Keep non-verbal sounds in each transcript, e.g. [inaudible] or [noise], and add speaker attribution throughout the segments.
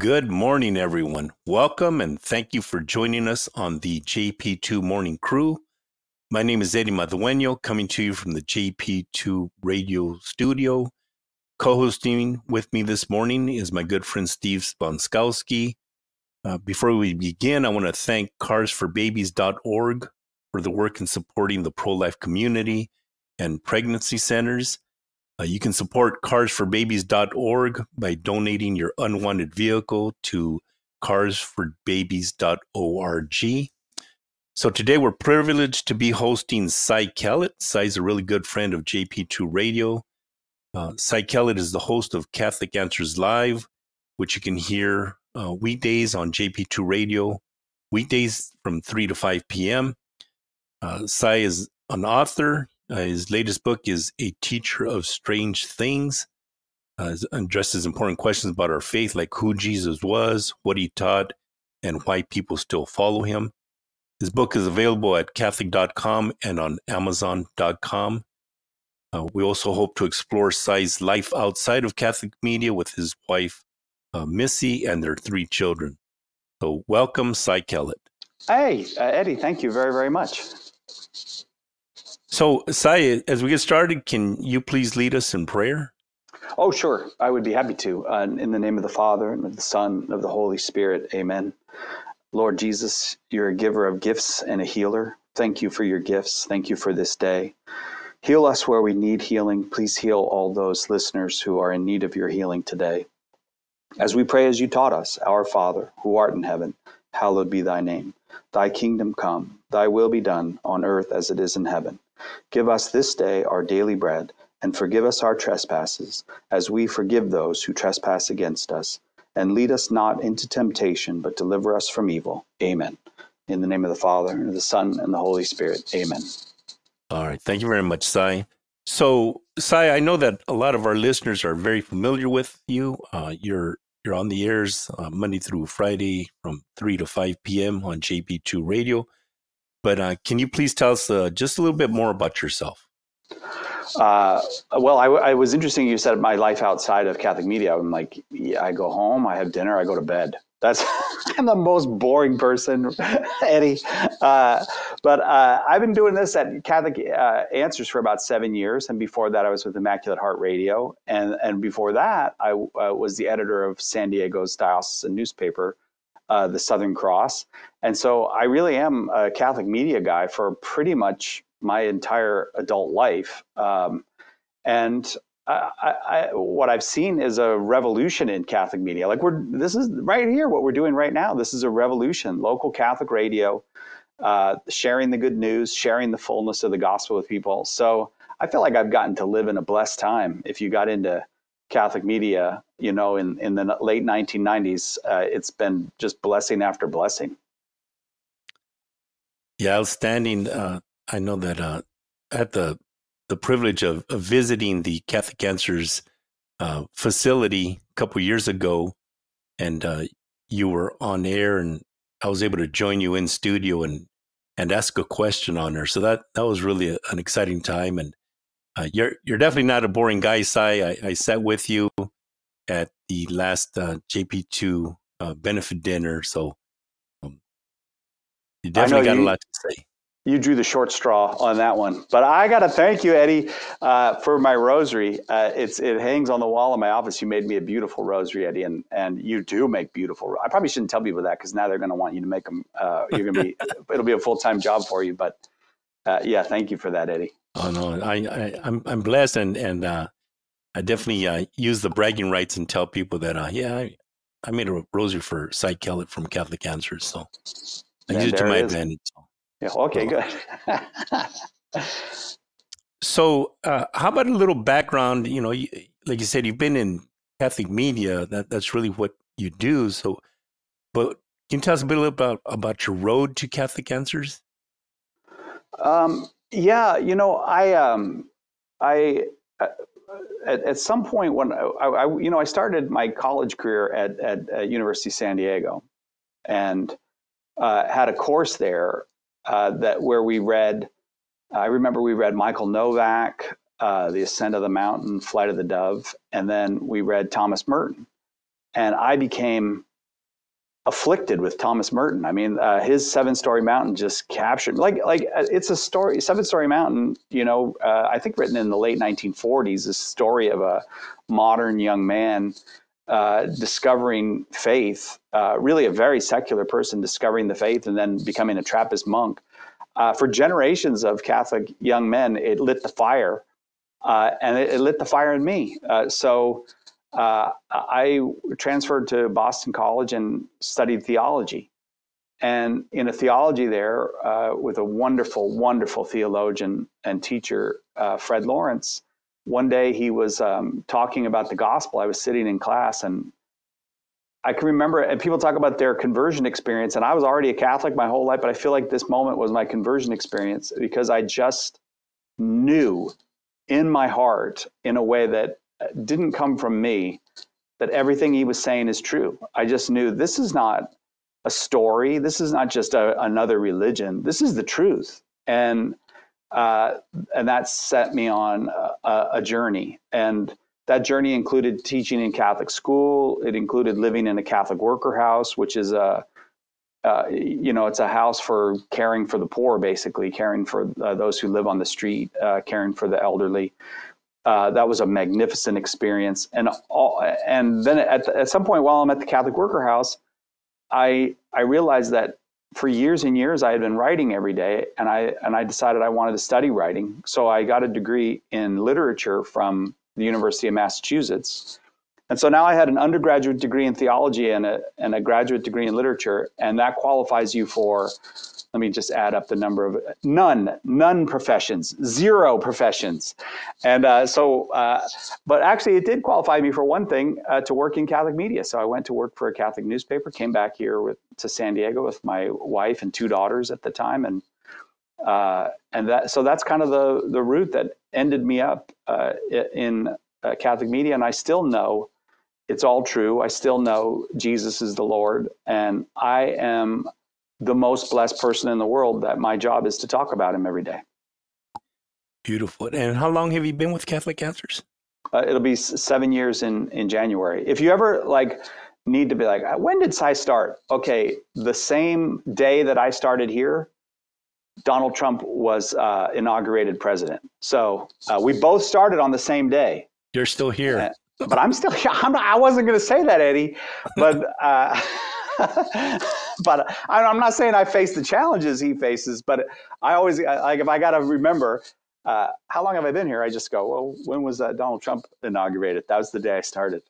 Speaker 1: Good morning, everyone. Welcome and thank you for joining us on the JP2 Morning Crew. My name is Eddie Madueño, coming to you from the JP2 Radio Studio. Co hosting with me this morning is my good friend Steve Sponskowski. Uh, before we begin, I want to thank carsforbabies.org for the work in supporting the pro life community and pregnancy centers. Uh, you can support carsforbabies.org by donating your unwanted vehicle to carsforbabies.org. So today we're privileged to be hosting Cy Kellett. Cy's a really good friend of JP2 Radio. Uh, Cy Kellett is the host of Catholic Answers Live, which you can hear uh, weekdays on JP2 Radio, weekdays from 3 to 5 p.m. Uh, Cy is an author. Uh, his latest book is A Teacher of Strange Things. Uh, it addresses important questions about our faith, like who Jesus was, what he taught, and why people still follow him. His book is available at Catholic.com and on Amazon.com. Uh, we also hope to explore Cy's life outside of Catholic media with his wife, uh, Missy, and their three children. So, welcome, Cy Kellett.
Speaker 2: Hey, uh, Eddie, thank you very, very much.
Speaker 1: So, Cy, as we get started, can you please lead us in prayer?
Speaker 2: Oh, sure. I would be happy to. Uh, in the name of the Father, and of the Son, and of the Holy Spirit. Amen. Lord Jesus, you're a giver of gifts and a healer. Thank you for your gifts. Thank you for this day. Heal us where we need healing. Please heal all those listeners who are in need of your healing today. As we pray as you taught us, Our Father, who art in heaven, hallowed be thy name. Thy kingdom come, thy will be done on earth as it is in heaven. Give us this day our daily bread, and forgive us our trespasses, as we forgive those who trespass against us. And lead us not into temptation, but deliver us from evil. Amen. In the name of the Father, and the Son, and the Holy Spirit. Amen.
Speaker 1: All right. Thank you very much, Cy. So, Cy, I know that a lot of our listeners are very familiar with you. Uh, you're you're on the airs uh, Monday through Friday from 3 to 5 p.m. on JP2 Radio. But uh, can you please tell us uh, just a little bit more about yourself?
Speaker 2: Uh, well, I, I, was interesting. You said my life outside of Catholic media. I'm like, yeah, I go home, I have dinner, I go to bed. That's [laughs] I'm the most boring person, [laughs] Eddie. Uh, but uh, I've been doing this at Catholic uh, Answers for about seven years, and before that, I was with Immaculate Heart Radio, and and before that, I uh, was the editor of San Diego's diocesan newspaper, uh, the Southern Cross, and so I really am a Catholic media guy for pretty much my entire adult life. Um, and I, I, what I've seen is a revolution in Catholic media. Like we're this is right here what we're doing right now. This is a revolution. Local Catholic radio, uh, sharing the good news, sharing the fullness of the gospel with people. So I feel like I've gotten to live in a blessed time. If you got into Catholic media, you know, in in the late 1990s, uh, it's been just blessing after blessing.
Speaker 1: Yeah, outstanding. Uh, I know that uh, I had the the privilege of, of visiting the Catholic Answers uh, facility a couple years ago, and uh, you were on air, and I was able to join you in studio and and ask a question on her. So that that was really a, an exciting time, and uh, you're you're definitely not a boring guy, Cy. I, I sat with you at the last uh, JP2 uh, benefit dinner, so um, you definitely got you, a lot to say
Speaker 2: you drew the short straw on that one. But I got to thank you, Eddie, uh, for my rosary. Uh, it's it hangs on the wall in my office. You made me a beautiful rosary, Eddie, and and you do make beautiful. I probably shouldn't tell people that because now they're going to want you to make them. Uh, you're going to be. [laughs] it'll be a full time job for you. But uh, yeah, thank you for that, Eddie.
Speaker 1: Oh no, I, I am I'm, I'm blessed, and and uh, I definitely uh, use the bragging rights and tell people that uh, yeah, I, I made a rosary for Cy Kellett from Catholic Answers, so I use it to my advantage. So.
Speaker 2: Yeah. Okay. Good.
Speaker 1: so, uh, how about a little background? You know, like you said, you've been in Catholic media. That that's really what you do. So, but can you tell us a bit about about your road to Catholic Answers?
Speaker 2: Um, yeah. You know, I um, I. Uh, at, at some point when I, I, you know, I started my college career at, at, at University of San Diego and uh, had a course there uh, that where we read, I remember we read Michael Novak, uh, The Ascent of the Mountain, Flight of the Dove, and then we read Thomas Merton. And I became afflicted with Thomas Merton. I mean, uh, his Seven Storey Mountain just captured like like uh, it's a story. Seven Storey Mountain, you know, uh, I think written in the late 1940s, a story of a modern young man uh, discovering faith. Uh, really, a very secular person discovering the faith and then becoming a Trappist monk. Uh, for generations of Catholic young men, it lit the fire, and it, it, lit the fire in me. so uh, I transferred to Boston College and studied theology. And in a theology there, uh, with a wonderful, wonderful theologian and teacher, uh, Fred Lawrence, one day he was um, talking about the gospel. I was sitting in class and I can remember, and people talk about their conversion experience. And I was already a Catholic my whole life, but I feel like this moment was my conversion experience because I just knew in my heart in a way that didn't come from me that everything he was saying is true. I just knew this is not a story. This is not just a, another religion. This is the truth. And uh, and that set me on a, a, journey. And that journey included teaching in Catholic school. It included living in a Catholic worker house, which is a uh, you know, it's a house for caring for the poor, basically caring for uh, those who live on the street, uh, caring for the elderly uh, that was a magnificent experience. And all, and then at, the, at some point while I'm at the Catholic Worker House, I I realized that for years and years I had been writing every day, and I and I decided I wanted to study writing. So I got a degree in literature from the University of Massachusetts. And so now I had an undergraduate degree in theology and a, and a graduate degree in literature, and that qualifies you for let me just add up the number of none, none professions, zero professions. And uh, so, uh, but actually, it did qualify me for one thing uh, to work in Catholic media. So I went to work for a Catholic newspaper, came back here with, to San Diego with my wife and two daughters at the time. And uh, and that so that's kind of the the route that ended me up uh, in uh, Catholic media, and I still know it's all true. I still know Jesus is the Lord, and I am the most blessed person in the world that my job is to talk about him every day.
Speaker 1: Beautiful. And how long have you been with Catholic Answers?
Speaker 2: Uh, it'll be seven years in in January. If you ever like need to be like, uh, when did I start? Okay, the same day that I started here, Donald Trump was uh, inaugurated president. So uh, we both started on the same day.
Speaker 1: You're still here.
Speaker 2: Uh, but I'm still here. [laughs] I'm not, I wasn't going to say that, Eddie. But uh, [laughs] [laughs] but I'm not saying I face the challenges he faces, but I always like if I got to remember uh, how long have I been here? I just go, well, when was uh, Donald Trump inaugurated? That was the day I started.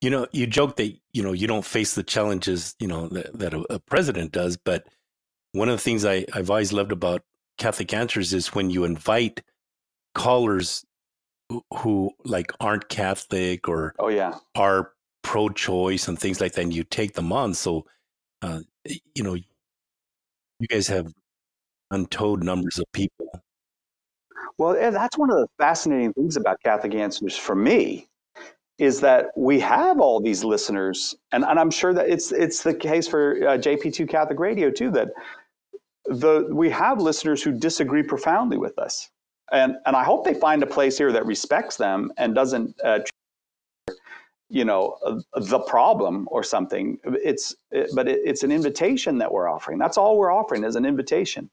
Speaker 1: You know, you joke that you know you don't face the challenges you know that, that a, a, president does, but one of the things I, I've always loved about Catholic Answers is when you invite callers who, who like aren't Catholic or
Speaker 2: oh yeah
Speaker 1: are pro-choice and things like that, and you take them on. So, uh, you know, you guys have untold numbers of people.
Speaker 2: Well, that's one of the fascinating things about Catholic Answers for me is that we have all these listeners, and, and I'm sure that it's it's the case for uh, JP2 Catholic Radio too. That the we have listeners who disagree profoundly with us, and and I hope they find a place here that respects them and doesn't uh, you know the problem or something. It's it, but it, it's an invitation that we're offering. That's all we're offering is an invitation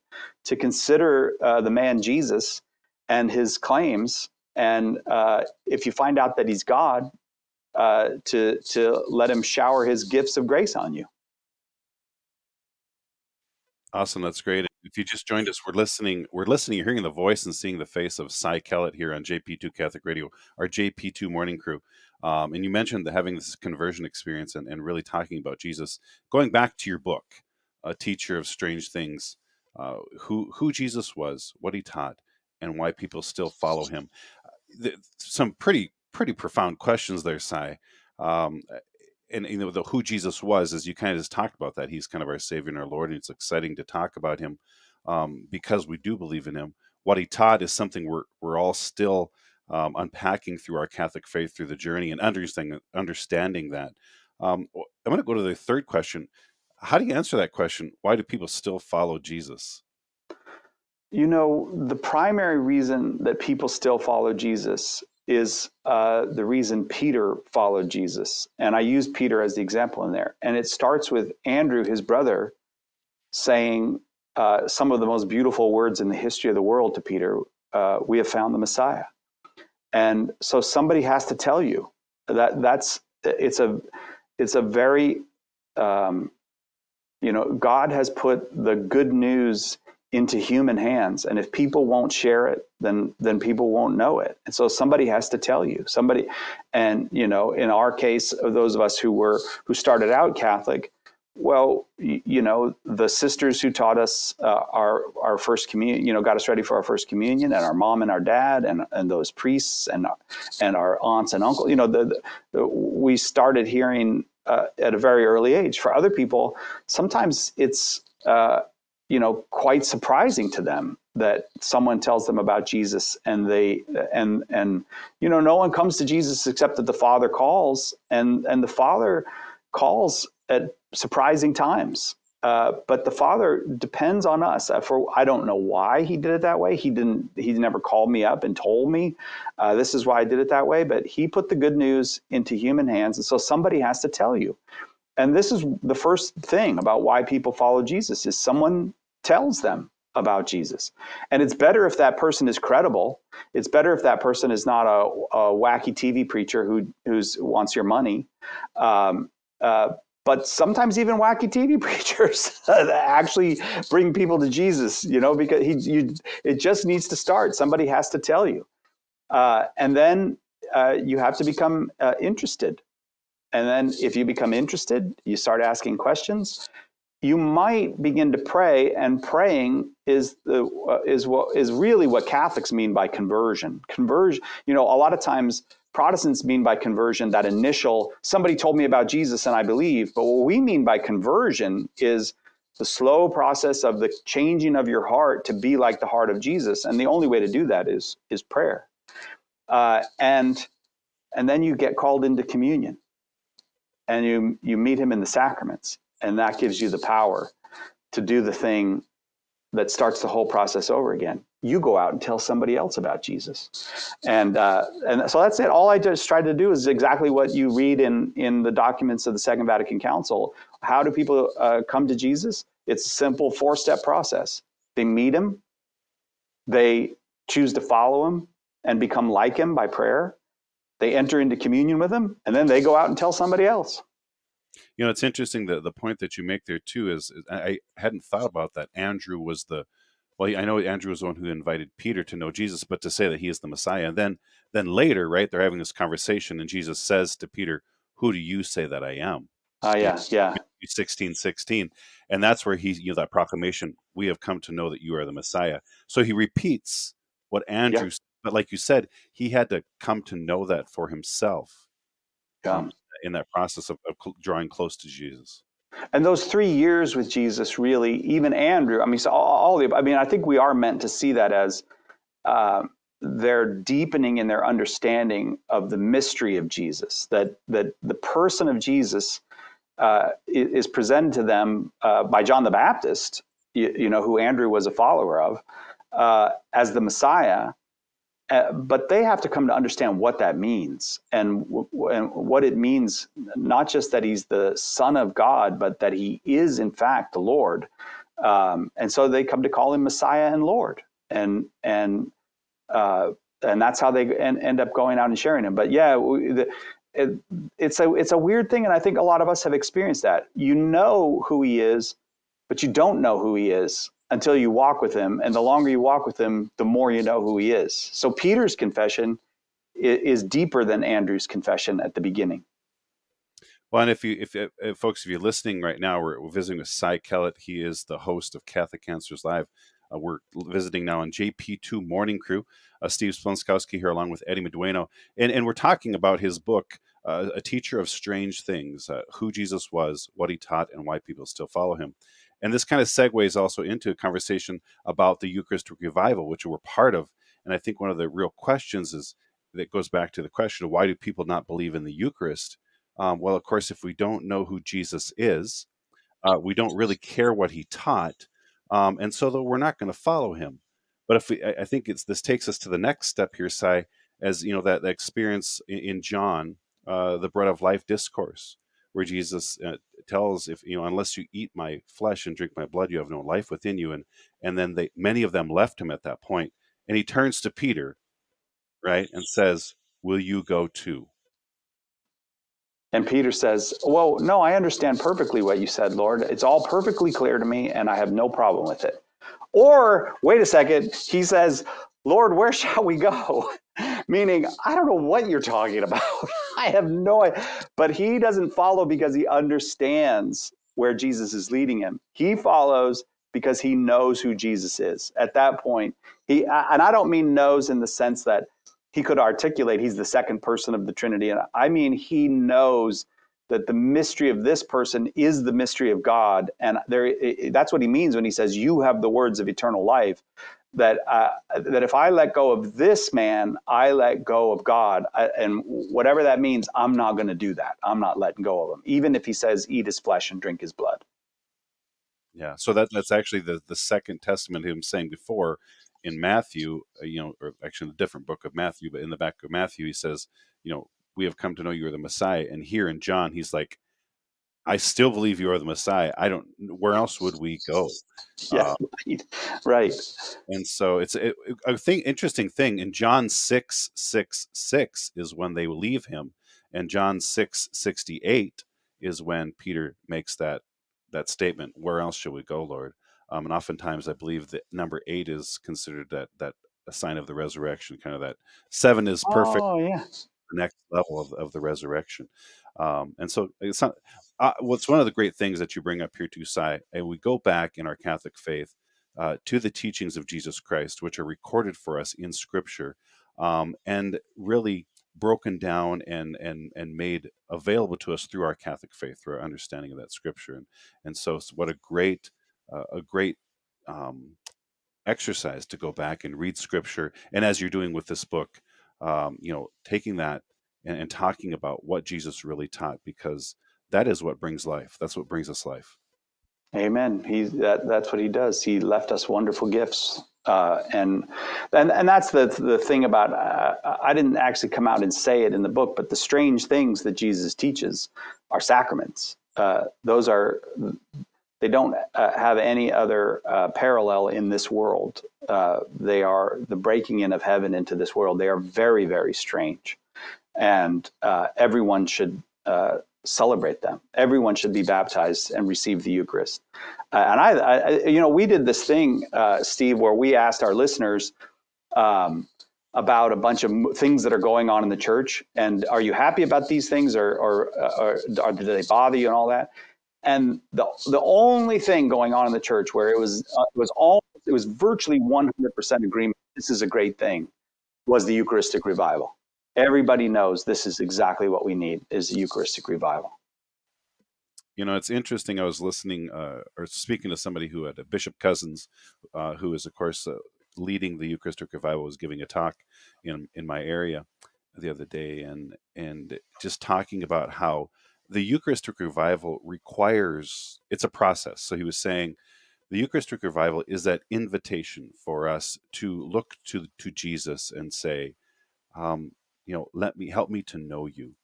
Speaker 2: to consider uh, the man jesus and his claims. And uh, if you find out that he's god uh, to to let him shower his gifts of grace on you.
Speaker 3: Awesome. That's great. If you just joined us we're listening we're listening hearing the voice and seeing the face of cy kellett here on jp2 catholic radio our jp2 morning crew um, and you mentioned the, having this conversion experience and, and, really talking about Jesus. Going back to your book, A Teacher of Strange Things, uh, who, who Jesus was, what he taught, and why people still follow him. The, some pretty pretty profound questions there, Cy. Um, and you know the who Jesus was, as you kind of just talked about that, he's kind of our Savior and our Lord, and it's exciting to talk about him um, because we do believe in him. What he taught is something we're we're all still um, unpacking through our Catholic faith through the journey and understanding understanding that. Um, I'm going to go to the third question. How do you answer that question? Why do people still follow Jesus?
Speaker 2: You know, the primary reason that people still follow Jesus is uh, the reason Peter followed Jesus. And I use Peter as the example in there. And it starts with Andrew, his brother, saying uh, some of the most beautiful words in the history of the world to Peter uh, We have found the Messiah. And so somebody has to tell you that that's it's a it's a very um, you know God has put the good news into human hands. And if people won't share it then then people won't know it. And so somebody has to tell you. Somebody and you know in our case those of us who were who started out catholic well you know the sisters who taught us uh, our our first communion you know got us ready for our first communion and our mom and our dad and and those priests and and our aunts and uncles you know the, the we started hearing uh, at a very early age for other people sometimes it's uh, you know quite surprising to them that someone tells them about Jesus and they and and you know no one comes to Jesus except that the Father calls and and the Father calls at surprising times. Uh, but the Father depends on us. Uh, for I don't know why He did it that way. He didn't. He never called me up and told me uh, this is why I did it that way. But He put the good news into human hands, and so somebody has to tell you. And this is the first thing about why people follow Jesus is someone tells them about Jesus. And it's better if that person is credible. It's better if that person is not a, a wacky TV preacher who who's wants your money. Um, uh, but sometimes even wacky TV [laughs] preachers actually bring people to Jesus, you know, because he, you, it just needs to start. Somebody has to tell you. Uh, and then uh, you have to become uh, interested and then if you become interested, you start asking questions. You might begin to pray, and praying is the uh, is what is really what Catholics mean by conversion. Conversion, you know, a lot of times Protestants mean by conversion that initial somebody told me about Jesus and I believe, but what we mean by conversion is the slow process of the changing of your heart to be like the heart of Jesus, and the only way to do that is is prayer. Uh, and and then you get called into communion. And you you meet him in the sacraments. And that gives you the power to do the thing that starts the whole process over again. You go out and tell somebody else about jesus. And uh, and so that's it. All i just tried to do is exactly what you read in in the documents of the second vatican council. How do people uh, come to jesus? It's a simple four step process. They meet him. They choose to follow him and become like him by prayer. They enter into communion with him, and then they go out and tell somebody else.
Speaker 3: You know, it's interesting that the point that you make there too is, is I hadn't thought about that. Andrew was the well, I know Andrew was the one who invited Peter to know Jesus, but to say that he is the Messiah, and then then later, right? They're having this conversation, and Jesus says to Peter, "Who do you say that I am?"
Speaker 2: Oh uh, yeah, yeah.
Speaker 3: 16, 16. And that's where he, you know, that proclamation, we have come to know that you are the Messiah. So he repeats what Andrew yeah. But like you said, he had to come to know that for himself um, in that process of, of drawing close to Jesus.
Speaker 2: And those three years with Jesus, really, even Andrew, I mean, so all, the, I mean, I think we are meant to see that as uh, they're deepening in their understanding of the mystery of Jesus, that, that the person of Jesus uh, is presented to them uh, by John the Baptist, you, you, know, who Andrew was a follower of, uh, as the Messiah. Uh, but they have to come to understand what that means and, w- and what it means, not just that he's the Son of God, but that he is, in fact, the Lord. Um, and so they come to call him Messiah and Lord. And, and, uh, and that's how they end, end up going out and sharing him. But yeah, the, it, it's a it's a weird thing, and I think a lot of us have experienced that. You know who he is, but you don't know who he is until you walk with him. And the longer you walk with him, the more you know who he is. So Peter's confession is, deeper than Andrew's confession at the beginning.
Speaker 3: Well, and if you, if, if, folks, if you're listening right now, we're, we're, visiting with Cy Kellett. He is the host of Catholic Answers Live. Uh, we're visiting now on JP2 Morning Crew. Uh, Steve Splonskowski here, along with Eddie Medueno, and and we're talking about his book, uh, "A Teacher of Strange Things: uh, Who Jesus Was, What He Taught, and Why People Still Follow Him." And this kind of segues also into a conversation about the Eucharistic revival, which we're part of. And I think one of the real questions is that goes back to the question of why do people not believe in the Eucharist? Um, well, of course, if we don't know who Jesus is, uh, we don't really care what he taught, um, and so we're not going to follow him. But if we, I think it's this takes us to the next step here, Cy, as you know that, that experience in, in John, uh, the bread of life discourse, where Jesus uh, tells, if you know, unless you eat my flesh and drink my blood, you have no life within you. And and then they many of them left him at that point, and he turns to Peter, right, and says, "Will you go too?"
Speaker 2: And Peter says, Well, no, I understand perfectly what you said, Lord. It's all perfectly clear to me, and I have no problem with it. Or, wait a second, he says, Lord, where [laughs] shall we go? Meaning, I don't know what you're talking about. [laughs] I have no idea. But he doesn't follow because he understands where Jesus is leading him. He follows because he knows who Jesus is. At that point, he, and I don't mean knows in the sense that he could articulate he's the second person of the Trinity. And I mean, he knows that the mystery of this person is the mystery of God. And there, that's what he means when he says, You have the words of eternal life. That, uh, that if I let go of this man, I let go of God. I, and whatever that means, I'm not going to do that. I'm not letting go of him, even if he says, Eat his flesh and drink his blood.
Speaker 3: Yeah, so that that's actually the the second testament him saying before in Matthew, uh, you know, or actually in a different book of Matthew, but in the back of Matthew, he says, you know, we have come to know you are the Messiah. And here in John, he's like, I still believe you are the Messiah. I don't. Where else would we go? [laughs]
Speaker 2: Yeah, uh, right. right.
Speaker 3: And so it's a, a thing. Interesting thing in John six six six is when they leave him, and John six sixty eight is when Peter makes that that statement. Where else shall we go, Lord? Um, and oftentimes, I believe that number eight is considered that that a sign of the resurrection. Kind of that seven is perfect.
Speaker 2: Oh yeah.
Speaker 3: The next level of, of the resurrection. Um, and so it's not. Uh, what's one of the great things that you bring up here, Cy, and we go back in our Catholic faith uh, to the teachings of Jesus Christ, which are recorded for us in Scripture, um, and really broken down and and and made available to us through our Catholic faith, through our understanding of that Scripture. And and so, what a great uh, a great um, exercise to go back and read scripture and as you're doing with this book um, you know taking that and, and, talking about what jesus really taught because that is what brings life that's what brings us life
Speaker 2: amen he's that, that's what he does he left us wonderful gifts uh, and and and that's the the thing about uh, I didn't actually come out and say it in the book, but the strange things that Jesus teaches are sacraments. Uh, those are they don't uh, have any other uh, parallel in this world. Uh, they are the breaking in of heaven into this world. They are very, very strange. And uh, everyone should uh, celebrate them. Everyone should be baptized and receive the Eucharist. Uh, and I, I, you know, we did this thing, Steve, where we asked our listeners um, about a bunch of things that are going on in the church. And are you happy about these things or, or, or, or do they bother you and all that? And the the only thing going on in the church where it was uh, it was all it was virtually 100% agreement. This is a great thing. Was the Eucharistic revival. Everybody knows this is exactly what we need is Eucharistic revival.
Speaker 3: You know, it's interesting. I was listening uh, or speaking to somebody who had a Bishop Cousins, uh, who is, of course, uh, leading the Eucharistic revival, was giving a talk in in my area the other day, and and just talking about how the Eucharistic revival requires it's a process. So he was saying the Eucharistic revival is that invitation for us to look to to Jesus and say, um, you know, let me help me to know you.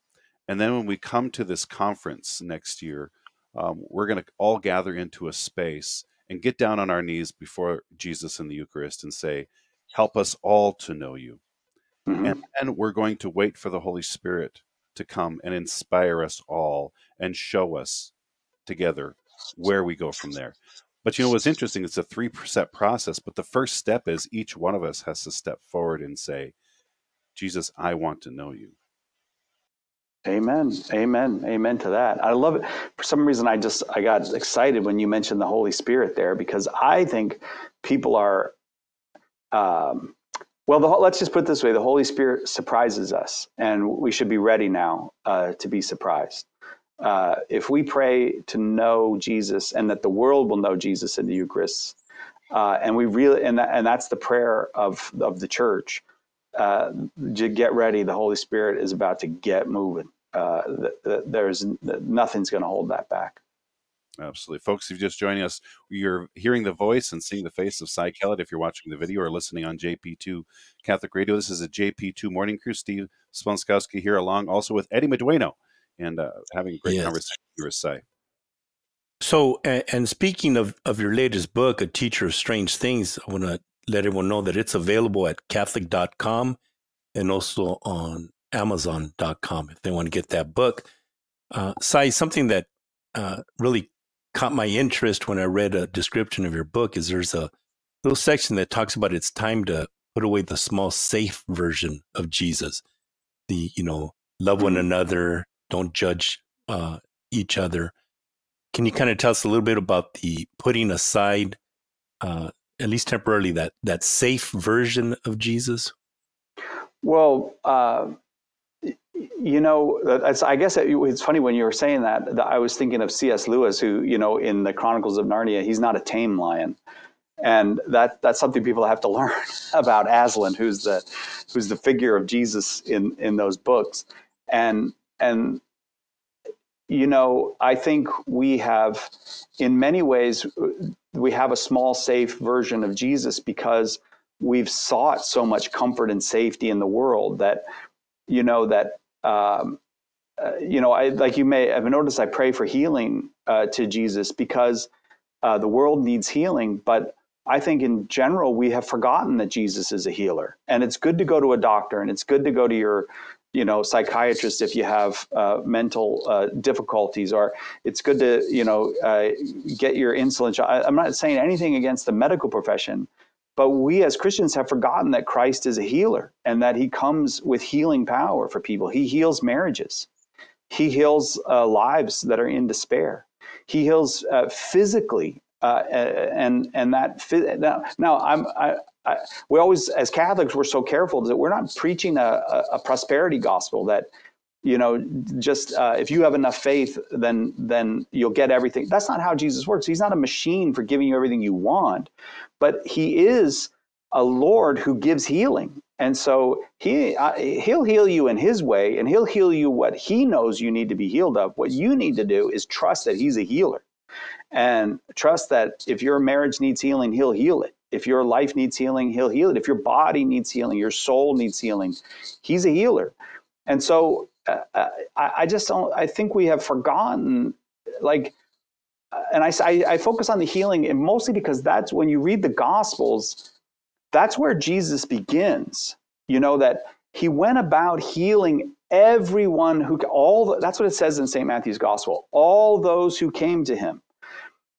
Speaker 3: And then when we come to this conference next year, um, we're going to all gather into a space and get down on our knees before Jesus in the Eucharist and say, "Help us all to know you." Mm-hmm. And then we're going to wait for the Holy Spirit to come and inspire us all and show us together where we go from there. But you know what's interesting? It's a three step process, but the first step is each one of us has to step forward and say, Jesus, I want to know you.
Speaker 2: Amen. Amen. Amen to that. I love it. For some reason, I just I got excited when you mentioned the Holy Spirit there because I think people are um, well, the, let's just put this way: the Holy Spirit surprises us, and we should be ready now uh, to be surprised. Uh, if we pray to know Jesus and that the world will know Jesus in the Eucharist, uh, and we really and that, and that's the prayer of of the church. Uh, get ready. The Holy Spirit is about to get moving. Uh, th- th- there's nothing's going to hold that back.
Speaker 3: Absolutely. Folks, if you're just joining us, you're hearing the voice and seeing the face of Cy Kellett if you're watching the video or listening on JP2 Catholic Radio. This is a JP2 Morning Crew. Steve Sponskowski here along also with Eddie Medueno and uh, having a great yes. conversation here with Cy.
Speaker 1: So, and, and speaking of, of your latest book, A Teacher of Strange Things, I want to let everyone know that it's available at Catholic.com and also on Amazon.com if they want to get that book. Uh, Cy, something that uh, really caught my interest when I read a description of your book is there's a little section that talks about it's time to put away the small safe version of Jesus. The, you know, love one mm-hmm. another, don't judge uh, each other. Can you kind of tell us a little bit about the putting aside, uh, at least temporarily, that that safe version of Jesus?
Speaker 2: Well, uh, you know, I guess it's funny when you were saying that. I was thinking of C.S. Lewis, who, you know, in the Chronicles of Narnia, he's not a tame lion, and that that's something people have to [laughs] learn about Aslan, who's the who's the figure of Jesus in in those books, and and you know, I think we have, in many ways, we have a small, safe version of Jesus because we've sought so much comfort and safety in the world that, you know, that um, uh, you know, I like you may have noticed I pray for healing uh, to Jesus because uh, the world needs healing, but I think in general we have forgotten that Jesus is a healer, and it's good to go to a doctor, and it's good to go to your, you know, psychiatrist if you have uh, mental uh, difficulties, or it's good to you know uh, get your insulin. I, I'm not saying anything against the medical profession, but we as Christians have forgotten that Christ is a healer and that he comes with healing power for people. He heals marriages, he heals uh, lives that are in despair, he heals uh, physically. Uh, and and that now, now I'm I, I, we always as Catholics we're so careful that we're not preaching a, a, a prosperity gospel that you know just uh, if you have enough faith then then you'll get everything that's not how jesus works he's not a machine for giving you everything you want but he is a Lord who gives healing. And so he uh, he'll heal you in his way and he'll heal you what he knows you need to be healed of. What you need to do is trust that he's a healer. And trust that if your marriage needs healing, he'll heal it. If your life needs healing, he'll heal it. If your body needs healing, your soul needs healing, he's a healer. And so uh, uh I, I just don't, I think we have forgotten, like, and I, I, I focus on the healing and mostly because that's when you read the gospels that's where jesus begins you know that he went about healing everyone who all that's what it says in st matthew's gospel all those who came to him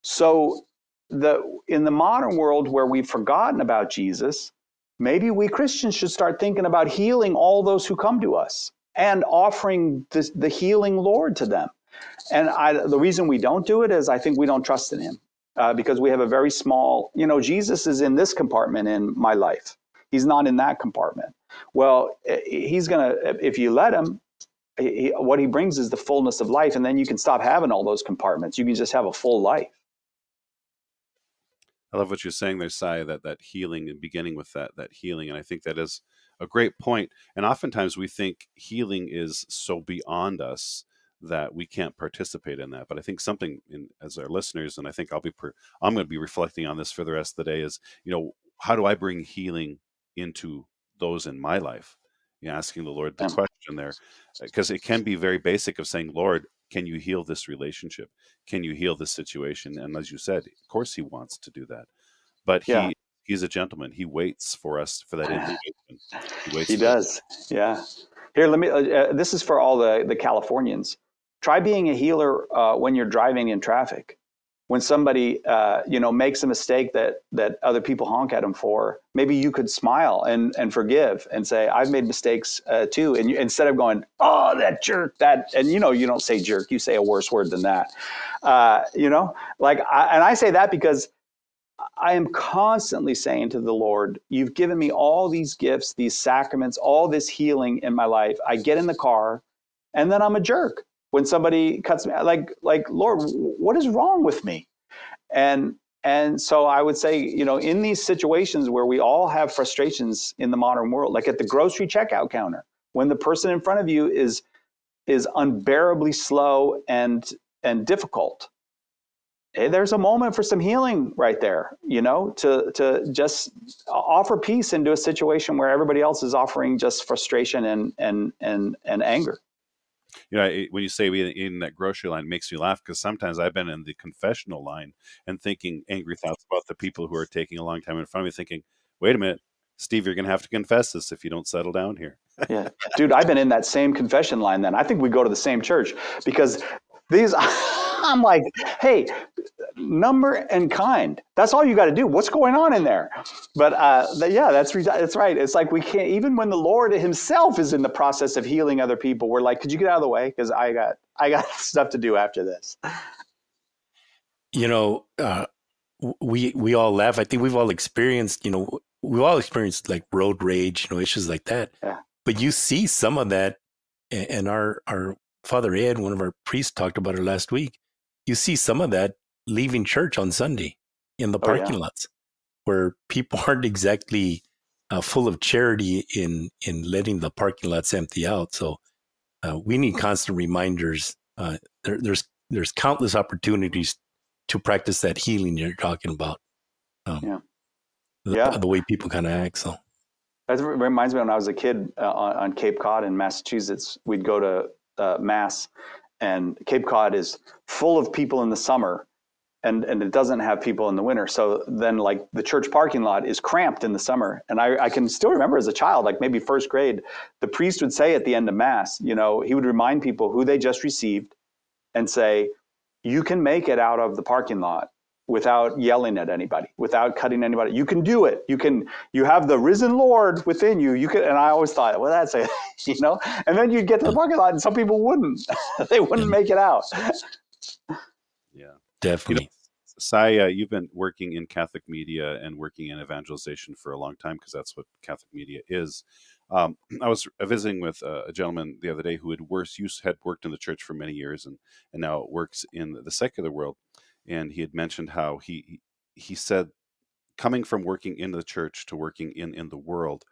Speaker 2: so the in the modern world where we've forgotten about jesus maybe we christians should start thinking about healing all those who come to us and offering the, the healing lord to them and I, the reason we don't do it is I think we don't trust in him uh, because we have a very small, you know, Jesus is in this compartment in my life. He's not in that compartment. Well, eh, he's going to, if you let him, he, what he brings is the fullness of life. And then you can stop having all those compartments. You can just have a full life.
Speaker 3: I love what you're saying there, Cy, that, that healing and beginning with that, that healing. And I think that is a great point. And oftentimes we think healing is so beyond us that we can't participate in that. But I think something in, as our listeners, and I think I'll be, per, I'm going to be reflecting on this for the rest of the day is, you know, how do I bring healing into those in my life? You know, asking the Lord the question there, because it can be very basic of saying, Lord, can you heal this relationship? Can you heal this situation? And as you said, of course he wants to do that, but yeah. he he's a gentleman. He waits for us for that [sighs] invitation.
Speaker 2: He, he does. Yeah. Here, let me. Uh, uh, this is for all the the Californians try being a healer uh, when you're driving in traffic when somebody uh, you know makes a mistake that that other people honk at them for maybe you could smile and and forgive and say i've made mistakes uh, too and you, instead of going oh that jerk that and you know you don't say jerk you say a worse word than that uh, you know like I, and i say that because I am constantly saying to the Lord, You've given me all these gifts, these sacraments, all this healing in my life. I get in the car and then I'm a jerk when somebody cuts me like like lord what is wrong with me and and so I would say, you know, in these situations where we all have frustrations in the modern world, like at the grocery checkout counter, when the person in front of you is is unbearably slow and and difficult, hey, there's a moment for some healing right there, you know, to to just offer peace into a situation where everybody else is offering just frustration and and and and anger.
Speaker 3: You know, when you say in that grocery line, makes me laugh because sometimes I've been in the confessional line and thinking angry thoughts about the people who are taking a long time in front of me, thinking, "Wait a minute, Steve, you're going to have to confess this if you don't settle down here."
Speaker 2: yeah, dude, I've been in that same confession line. Then I think we go to the same church because these. [laughs] [laughs] I'm like, hey, number and kind. That's all you got to do. What's going on in there? But uh, yeah, that's that's right. It's like we can't even when the Lord Himself is in the process of healing other people. We're like, could you get out of the way? Because I got I got [laughs] stuff to do after this.
Speaker 1: You know, uh, we we all laugh. I think we've all experienced. You know, we've all experienced like road rage. You know, issues like that.
Speaker 2: Yeah.
Speaker 1: But you see some of that, and our our Father Ed, one of our priests, talked about it last week you see some of that leaving church on Sunday in the parking oh, yeah. lots where people [laughs] aren't exactly uh, full of charity in in letting the parking lots empty out. So uh, we need constant reminders. Uh, there, there's there's countless opportunities to practice that healing you're talking about.
Speaker 2: Um, yeah,
Speaker 1: the,
Speaker 2: yeah.
Speaker 1: The way people kind of act. So
Speaker 2: that reminds me when I was a kid uh, on, on, Cape Cod in Massachusetts. We'd go to uh, mass, and Cape Cod is full of people in the summer and, and it doesn't have people in the winter. So then like the church parking lot is cramped in the summer. And I, I can still remember as a child, like maybe first grade, the priest would say at the end of mass, you know, he would remind people who they just received and say, you can make it out of the parking lot without yelling at anybody, without cutting anybody. You can do it. You can. You have the risen Lord within you. You can. And I always thought, well, that's it, [laughs] you know. And then you'd get to the parking lot, and some people wouldn't. [laughs] they wouldn't make it out. [laughs]
Speaker 3: yeah,
Speaker 1: definitely.
Speaker 3: You know, Cy, you've been working in Catholic media and working in evangelization for a long time because that's what Catholic media is. Um, [clears throat] I was visiting with a, gentleman the other day who had worse, used had worked in the church for many years and and now works in the secular world and he had mentioned how he he said coming from working in the church to working in in the world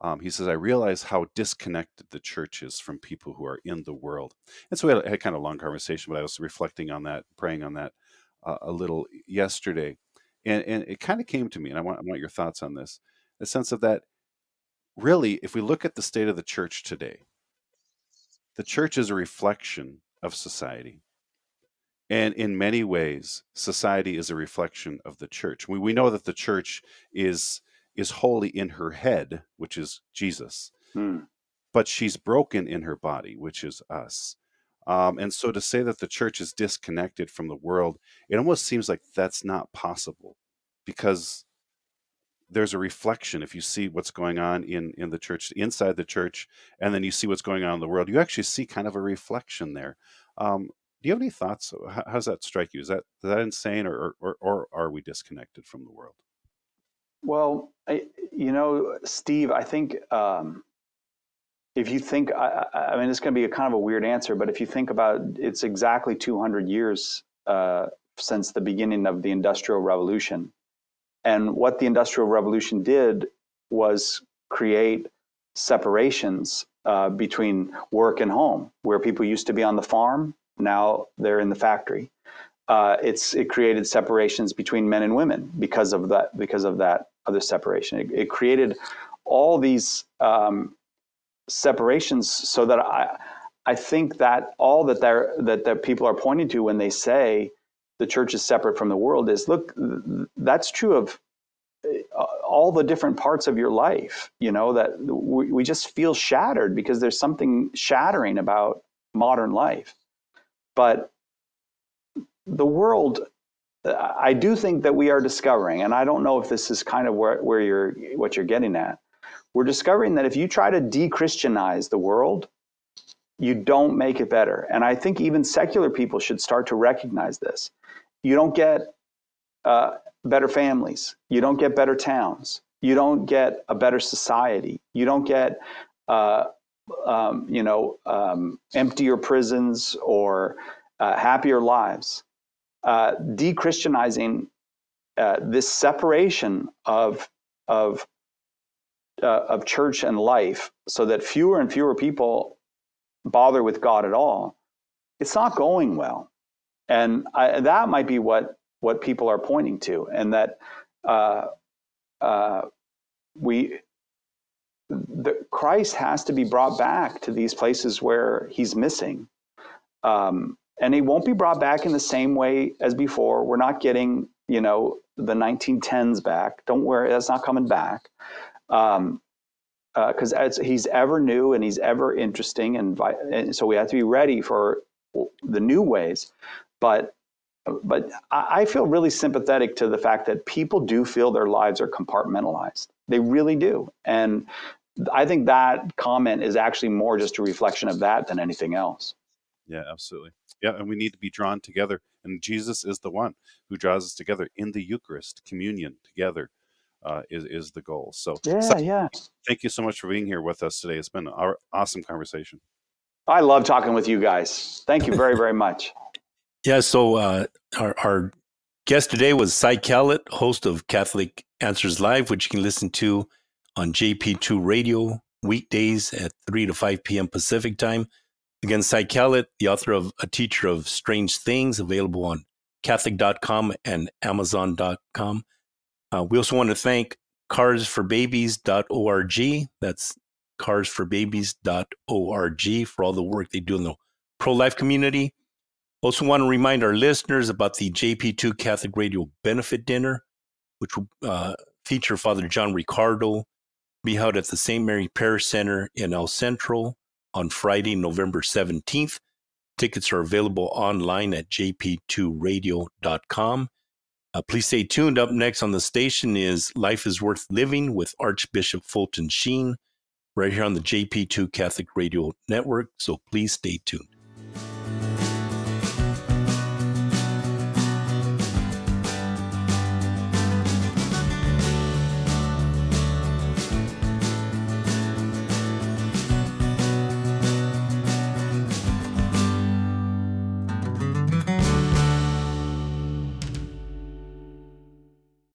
Speaker 3: um, he says i realize how disconnected the church is from people who are in the world. And so we had, a, had kind of a long conversation but i was reflecting on that praying on that uh, a little yesterday. And and it kind of came to me and I want, I want your thoughts on this the sense of that really if we look at the state of the church today the church is a reflection of society and in many ways, society is a reflection of the church. We, we know that the church is is holy in her head, which is Jesus,
Speaker 2: hmm.
Speaker 3: but she's broken in her body, which is us. Um, and so to say that the church is disconnected from the world, it almost seems like that's not possible because there's a reflection. If you see what's going on in, in the church, inside the church, and then you see what's going on in the world, you actually see kind of a reflection there. Um, do you have any thoughts? How, how does that strike you? Is that is that insane, or, or or are we disconnected from the world?
Speaker 2: Well, I, you know, Steve, I think um, if you think, I, I mean, it's going to be a kind of a weird answer, but if you think about, it's exactly 200 years uh, since the beginning of the Industrial Revolution, and what the Industrial Revolution did was create separations uh, between work and home, where people used to be on the farm now they're in the factory. Uh, it's it created separations between men and women because of that because of that other separation. It, it created all these um, separations so that I I think that all that they're that that people are pointing to when they say the church is separate from the world is look that's true of uh, all the different parts of your life you know that we, we just feel shattered because there's something shattering about modern life but the world, I do think that we are discovering, and I don't know if this is kind of where, where you're, what you're getting at. We're discovering that if you try to de-Christianize the world, you don't make it better. And I think even secular people should start to recognize this. You don't get uh, better families. You don't get better towns. You don't get a better society. You don't get uh, um, you know, um, emptier prisons or uh, happier lives. Uh, de-Christianizing uh, this separation of of uh, of church and life, so that fewer and fewer people bother with God at all, it's not going well, and I, that might be what what people are pointing to, and that uh, uh, we the Christ has to be brought back to these places where he's missing. Um, and he won't be brought back in the same way as before. We're not getting, you know, the 1910s back. Don't worry, that's not coming back. Um, because uh, he's ever new and he's ever interesting, and, and, so we have to be ready for the new ways. But but I feel really sympathetic to the fact that people do feel their lives are compartmentalized. They really do, and I think that comment is actually more just a reflection of that than anything else.
Speaker 3: Yeah, absolutely. Yeah, and we need to be drawn together. And Jesus is the one who draws us together in the Eucharist, communion together. Uh, is is the goal. So
Speaker 2: yeah, so, yeah.
Speaker 3: Thank you so much for being here with us today. It's been an awesome conversation.
Speaker 2: I love talking with you guys. Thank you very very much. [laughs]
Speaker 1: yeah. So uh, our our guest today was Cy Kellett, host of Catholic Answers Live, which you can listen to on JP2 Radio weekdays at 3 to 5 p.m. Pacific time. Again, Cy Kellett, the author of A Teacher of Strange Things, available on Catholic.com and Amazon.com. Uh, we also want to thank carsforbabies.org. That's carsforbabies.org for all the work they do in the pro life community. Also, want to remind our listeners about the JP2 Catholic Radio Benefit Dinner, which will uh, feature Father John Riccardo, be held at the St. Mary Parish Center in El Centro on Friday, November 17th. Tickets are available online at jp2radio.com. Uh, please stay tuned. Up next on the station is Life is Worth Living with Archbishop Fulton Sheen, right here on the JP2 Catholic Radio Network. So please stay tuned.